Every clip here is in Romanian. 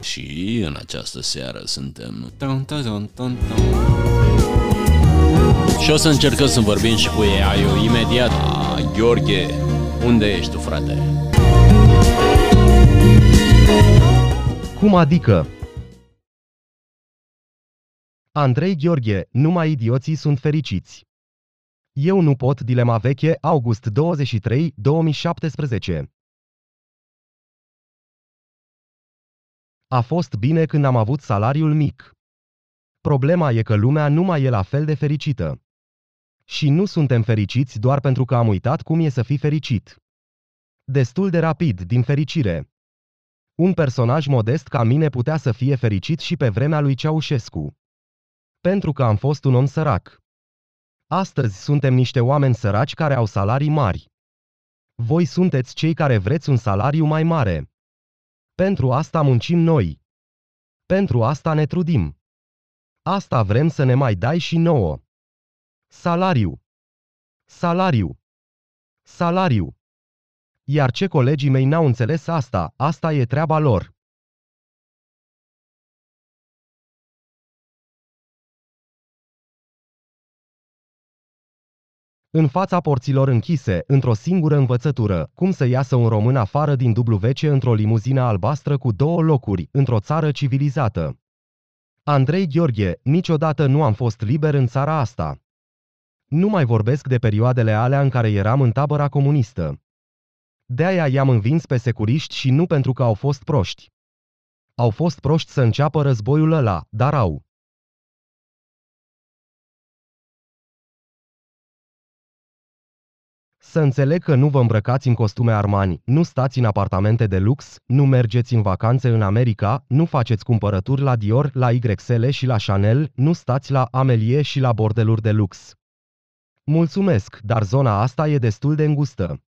Și în această seară suntem... Și o să încercăm să vorbim și cu AI imediat. Gheorghe, unde ești tu, frate? Cum adică? Andrei Gheorghe, numai idioții sunt fericiți. Eu nu pot, dilema veche, august 23, 2017. A fost bine când am avut salariul mic. Problema e că lumea nu mai e la fel de fericită. Și nu suntem fericiți doar pentru că am uitat cum e să fii fericit. Destul de rapid, din fericire. Un personaj modest ca mine putea să fie fericit și pe vremea lui Ceaușescu. Pentru că am fost un om sărac. Astăzi suntem niște oameni săraci care au salarii mari. Voi sunteți cei care vreți un salariu mai mare. Pentru asta muncim noi. Pentru asta ne trudim. Asta vrem să ne mai dai și nouă. Salariu. Salariu. Salariu. Iar ce colegii mei n-au înțeles asta, asta e treaba lor. În fața porților închise, într-o singură învățătură, cum să iasă un român afară din WC într-o limuzină albastră cu două locuri, într-o țară civilizată. Andrei Gheorghe, niciodată nu am fost liber în țara asta. Nu mai vorbesc de perioadele alea în care eram în tabăra comunistă. De-aia i-am învins pe securiști și nu pentru că au fost proști. Au fost proști să înceapă războiul ăla, dar au. Să înțeleg că nu vă îmbrăcați în costume Armani, nu stați în apartamente de lux, nu mergeți în vacanțe în America, nu faceți cumpărături la Dior, la YXL și la Chanel, nu stați la Amelie și la bordeluri de lux. Mulțumesc, dar zona asta e destul de îngustă.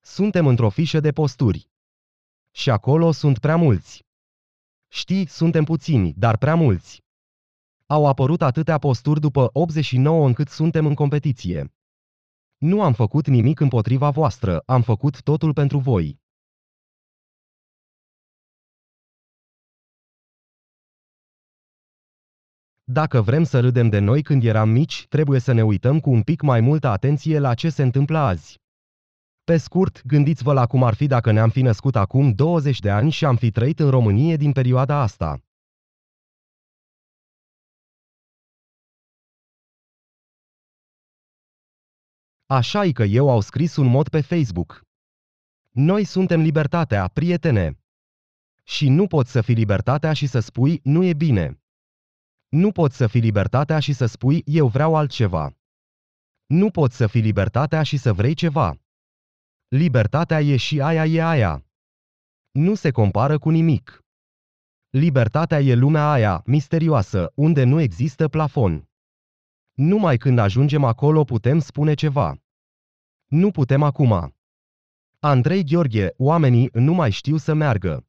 Suntem într-o fișă de posturi. Și acolo sunt prea mulți. Știi, suntem puțini, dar prea mulți. Au apărut atâtea posturi după 89 încât suntem în competiție. Nu am făcut nimic împotriva voastră, am făcut totul pentru voi. Dacă vrem să râdem de noi când eram mici, trebuie să ne uităm cu un pic mai multă atenție la ce se întâmplă azi. Pe scurt, gândiți-vă la cum ar fi dacă ne-am fi născut acum 20 de ani și am fi trăit în România din perioada asta. Așa că eu au scris un mod pe Facebook. Noi suntem libertatea, prietene. Și nu poți să fii libertatea și să spui, nu e bine. Nu poți să fii libertatea și să spui, eu vreau altceva. Nu poți să fii libertatea și să vrei ceva. Libertatea e și aia e aia. Nu se compară cu nimic. Libertatea e lumea aia, misterioasă, unde nu există plafon. Numai când ajungem acolo putem spune ceva. Nu putem acum. Andrei Gheorghe, oamenii nu mai știu să meargă.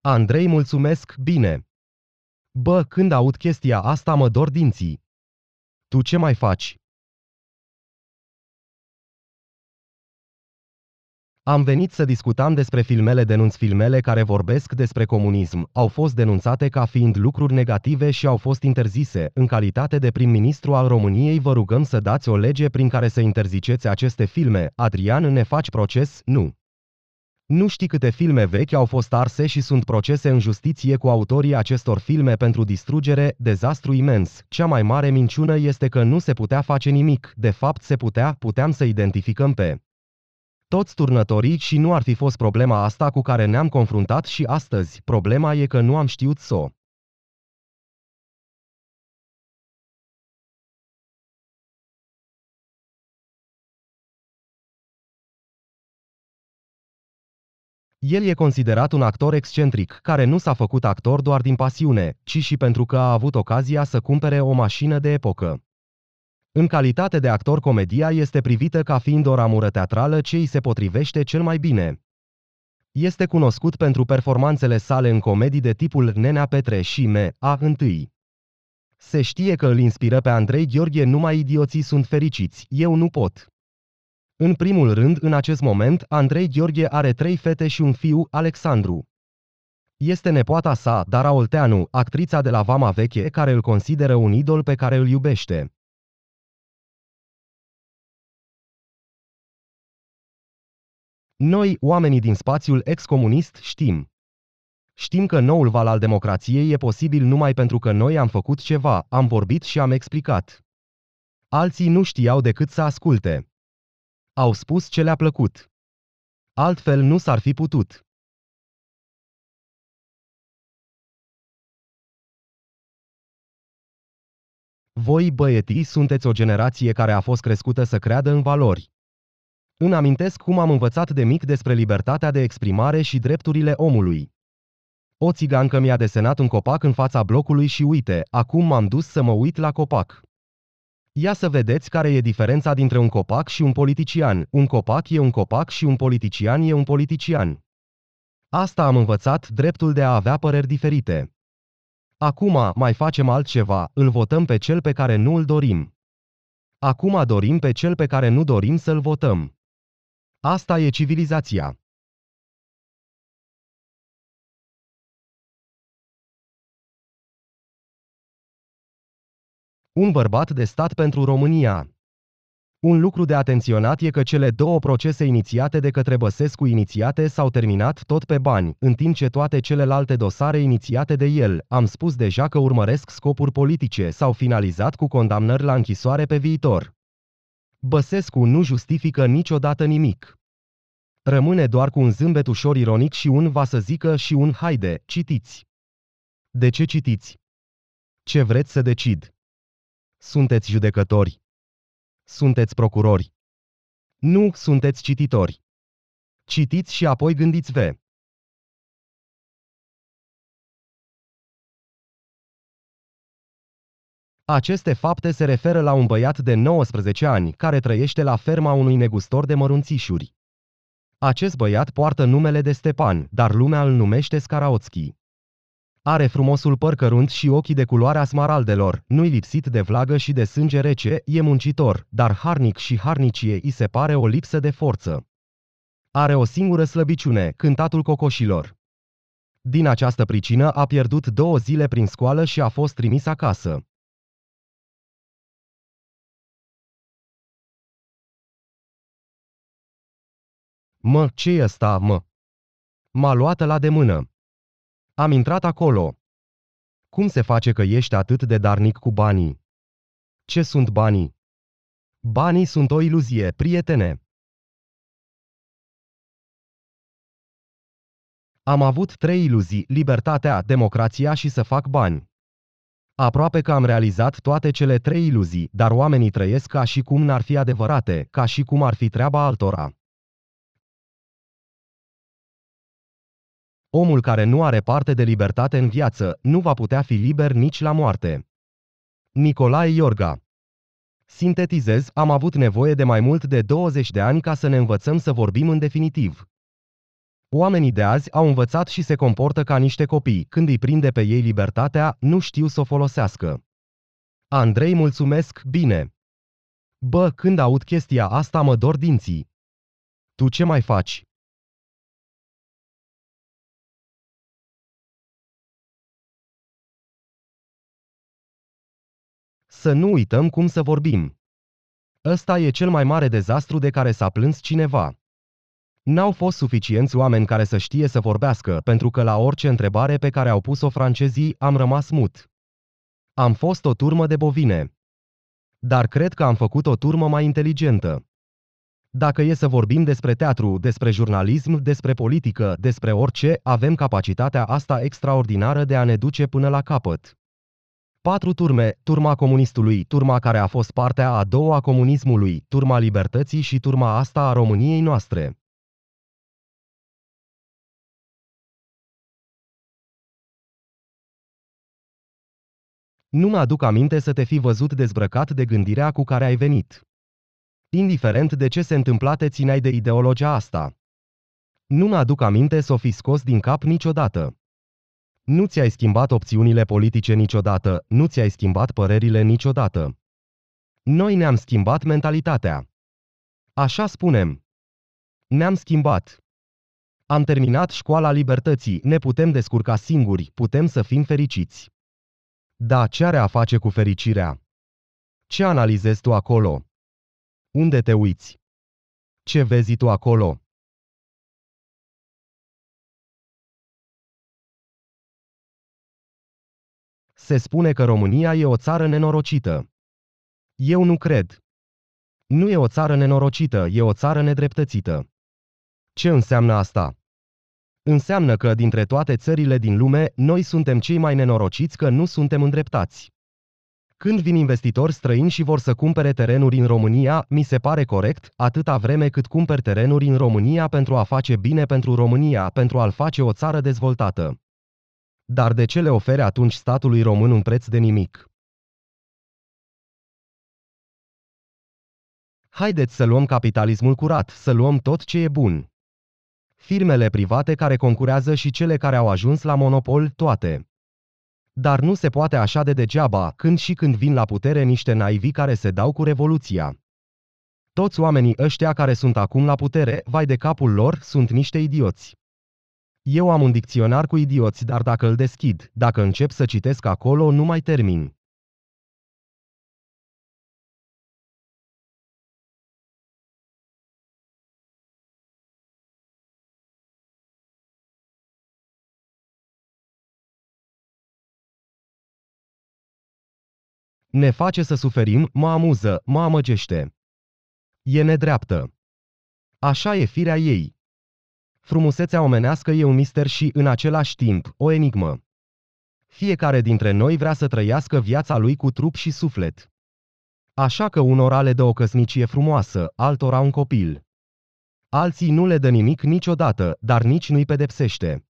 Andrei, mulțumesc, bine. Bă, când aud chestia asta mă dor dinții. Tu ce mai faci? Am venit să discutam despre filmele denunț filmele care vorbesc despre comunism. Au fost denunțate ca fiind lucruri negative și au fost interzise. În calitate de prim-ministru al României vă rugăm să dați o lege prin care să interziceți aceste filme. Adrian, ne faci proces? Nu. Nu știi câte filme vechi au fost arse și sunt procese în justiție cu autorii acestor filme pentru distrugere, dezastru imens. Cea mai mare minciună este că nu se putea face nimic, de fapt se putea, puteam să identificăm pe toți turnătorii și nu ar fi fost problema asta cu care ne-am confruntat și astăzi, problema e că nu am știut să o. El e considerat un actor excentric, care nu s-a făcut actor doar din pasiune, ci și pentru că a avut ocazia să cumpere o mașină de epocă. În calitate de actor, comedia este privită ca fiind o ramură teatrală ce îi se potrivește cel mai bine. Este cunoscut pentru performanțele sale în comedii de tipul Nenea Petre și Me, a întâi. Se știe că îl inspiră pe Andrei Gheorghe numai idioții sunt fericiți, eu nu pot. În primul rând, în acest moment, Andrei Gheorghe are trei fete și un fiu, Alexandru. Este nepoata sa, Dara Olteanu, actrița de la Vama Veche, care îl consideră un idol pe care îl iubește. Noi, oamenii din spațiul ex-comunist, știm. Știm că noul val al democrației e posibil numai pentru că noi am făcut ceva, am vorbit și am explicat. Alții nu știau decât să asculte. Au spus ce le-a plăcut. Altfel nu s-ar fi putut. Voi, băietii, sunteți o generație care a fost crescută să creadă în valori. Îmi amintesc cum am învățat de mic despre libertatea de exprimare și drepturile omului. O țigancă mi-a desenat un copac în fața blocului și uite, acum m-am dus să mă uit la copac. Ia să vedeți care e diferența dintre un copac și un politician. Un copac e un copac și un politician e un politician. Asta am învățat, dreptul de a avea păreri diferite. Acum mai facem altceva, îl votăm pe cel pe care nu îl dorim. Acum dorim pe cel pe care nu dorim să-l votăm. Asta e civilizația. Un bărbat de stat pentru România. Un lucru de atenționat e că cele două procese inițiate de către Băsescu inițiate s-au terminat tot pe bani, în timp ce toate celelalte dosare inițiate de el, am spus deja că urmăresc scopuri politice, s-au finalizat cu condamnări la închisoare pe viitor. Băsescu nu justifică niciodată nimic. Rămâne doar cu un zâmbet ușor ironic și un va să zică și un haide, citiți. De ce citiți? Ce vreți să decid? Sunteți judecători. Sunteți procurori. Nu sunteți cititori. Citiți și apoi gândiți-vă. Aceste fapte se referă la un băiat de 19 ani care trăiește la ferma unui negustor de mărunțișuri. Acest băiat poartă numele de Stepan, dar lumea îl numește Scaraotski. Are frumosul păr cărunt și ochii de culoarea smaraldelor, nu-i lipsit de vlagă și de sânge rece, e muncitor, dar harnic și harnicie îi se pare o lipsă de forță. Are o singură slăbiciune, cântatul cocoșilor. Din această pricină a pierdut două zile prin scoală și a fost trimis acasă. Mă, ce e ăsta, mă? M-a luat la de mână. Am intrat acolo. Cum se face că ești atât de darnic cu banii? Ce sunt banii? Banii sunt o iluzie, prietene. Am avut trei iluzii, libertatea, democrația și să fac bani. Aproape că am realizat toate cele trei iluzii, dar oamenii trăiesc ca și cum n-ar fi adevărate, ca și cum ar fi treaba altora. Omul care nu are parte de libertate în viață nu va putea fi liber nici la moarte. Nicolae Iorga Sintetizez, am avut nevoie de mai mult de 20 de ani ca să ne învățăm să vorbim în definitiv. Oamenii de azi au învățat și se comportă ca niște copii, când îi prinde pe ei libertatea, nu știu să o folosească. Andrei, mulțumesc, bine. Bă, când aud chestia asta mă dor dinții. Tu ce mai faci? Să nu uităm cum să vorbim. Ăsta e cel mai mare dezastru de care s-a plâns cineva. N-au fost suficienți oameni care să știe să vorbească, pentru că la orice întrebare pe care au pus-o francezii am rămas mut. Am fost o turmă de bovine. Dar cred că am făcut o turmă mai inteligentă. Dacă e să vorbim despre teatru, despre jurnalism, despre politică, despre orice, avem capacitatea asta extraordinară de a ne duce până la capăt. Patru turme, turma comunistului, turma care a fost partea a doua a comunismului, turma libertății și turma asta a României noastre. Nu mă aduc aminte să te fi văzut dezbrăcat de gândirea cu care ai venit. Indiferent de ce se întâmpla te țineai de ideologia asta. Nu mă aduc aminte să o fi scos din cap niciodată. Nu ți-ai schimbat opțiunile politice niciodată, nu ți-ai schimbat părerile niciodată. Noi ne-am schimbat mentalitatea. Așa spunem. Ne-am schimbat. Am terminat școala libertății, ne putem descurca singuri, putem să fim fericiți. Da, ce are a face cu fericirea? Ce analizezi tu acolo? Unde te uiți? Ce vezi tu acolo? Se spune că România e o țară nenorocită. Eu nu cred. Nu e o țară nenorocită, e o țară nedreptățită. Ce înseamnă asta? Înseamnă că dintre toate țările din lume, noi suntem cei mai nenorociți că nu suntem îndreptați. Când vin investitori străini și vor să cumpere terenuri în România, mi se pare corect, atâta vreme cât cumperi terenuri în România pentru a face bine pentru România, pentru a-l face o țară dezvoltată. Dar de ce le ofere atunci statului român un preț de nimic? Haideți să luăm capitalismul curat, să luăm tot ce e bun. Firmele private care concurează și cele care au ajuns la monopol, toate. Dar nu se poate așa de degeaba, când și când vin la putere niște naivi care se dau cu revoluția. Toți oamenii ăștia care sunt acum la putere, vai de capul lor, sunt niște idioți. Eu am un dicționar cu idioți, dar dacă îl deschid, dacă încep să citesc acolo, nu mai termin. Ne face să suferim, mă amuză, mă amăgește. E nedreaptă. Așa e firea ei. Frumusețea omenească e un mister și, în același timp, o enigmă. Fiecare dintre noi vrea să trăiască viața lui cu trup și suflet. Așa că unora le dă o căsnicie frumoasă, altora un copil. Alții nu le dă nimic niciodată, dar nici nu-i pedepsește.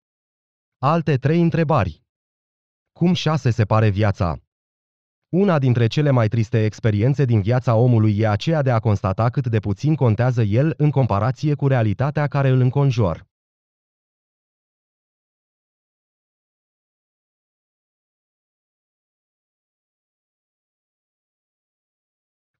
Alte trei întrebări. Cum șase se pare viața? Una dintre cele mai triste experiențe din viața omului e aceea de a constata cât de puțin contează el în comparație cu realitatea care îl înconjor.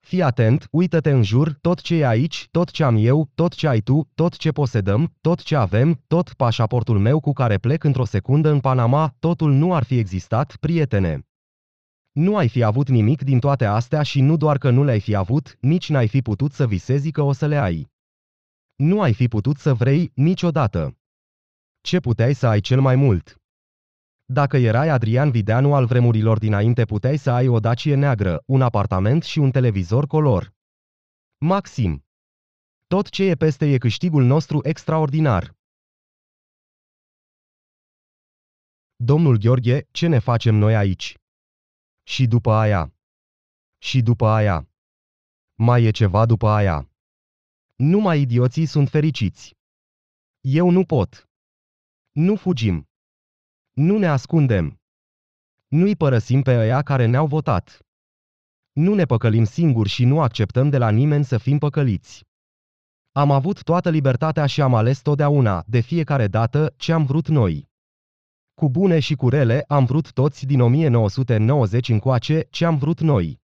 Fii atent, uită-te în jur, tot ce e aici, tot ce am eu, tot ce ai tu, tot ce posedăm, tot ce avem, tot pașaportul meu cu care plec într-o secundă în Panama, totul nu ar fi existat, prietene. Nu ai fi avut nimic din toate astea și nu doar că nu le-ai fi avut, nici n-ai fi putut să visezi că o să le ai. Nu ai fi putut să vrei niciodată. Ce puteai să ai cel mai mult? Dacă erai Adrian Videanu al vremurilor dinainte, puteai să ai o dacie neagră, un apartament și un televizor color. Maxim. Tot ce e peste e câștigul nostru extraordinar. Domnul Gheorghe, ce ne facem noi aici? Și după aia. Și după aia. Mai e ceva după aia. Numai idioții sunt fericiți. Eu nu pot. Nu fugim. Nu ne ascundem. Nu-i părăsim pe ăia care ne-au votat. Nu ne păcălim singuri și nu acceptăm de la nimeni să fim păcăliți. Am avut toată libertatea și am ales totdeauna, de fiecare dată, ce am vrut noi. Cu bune și cu rele, am vrut toți din 1990 încoace ce am vrut noi.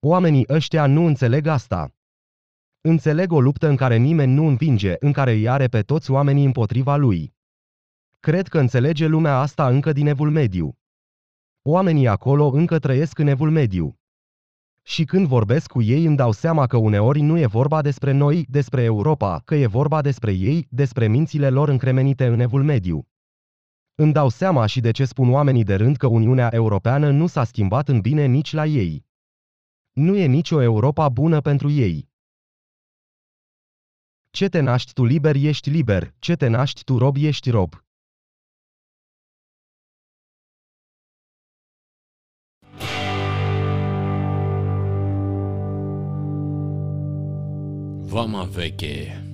Oamenii ăștia nu înțeleg asta. Înțeleg o luptă în care nimeni nu învinge, în care îi are pe toți oamenii împotriva lui. Cred că înțelege lumea asta încă din evul mediu. Oamenii acolo încă trăiesc în evul mediu. Și când vorbesc cu ei îmi dau seama că uneori nu e vorba despre noi, despre Europa, că e vorba despre ei, despre mințile lor încremenite în evul mediu. Îmi dau seama și de ce spun oamenii de rând că Uniunea Europeană nu s-a schimbat în bine nici la ei. Nu e nicio Europa bună pentru ei. Ce te naști tu liber ești liber, ce te naști tu rob ești rob. Vama veche